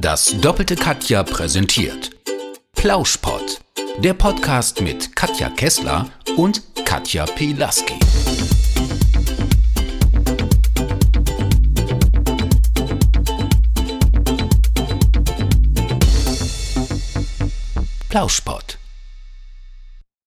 Das doppelte Katja präsentiert Plauschpott, der Podcast mit Katja Kessler und Katja Pilaski. Plauschpott.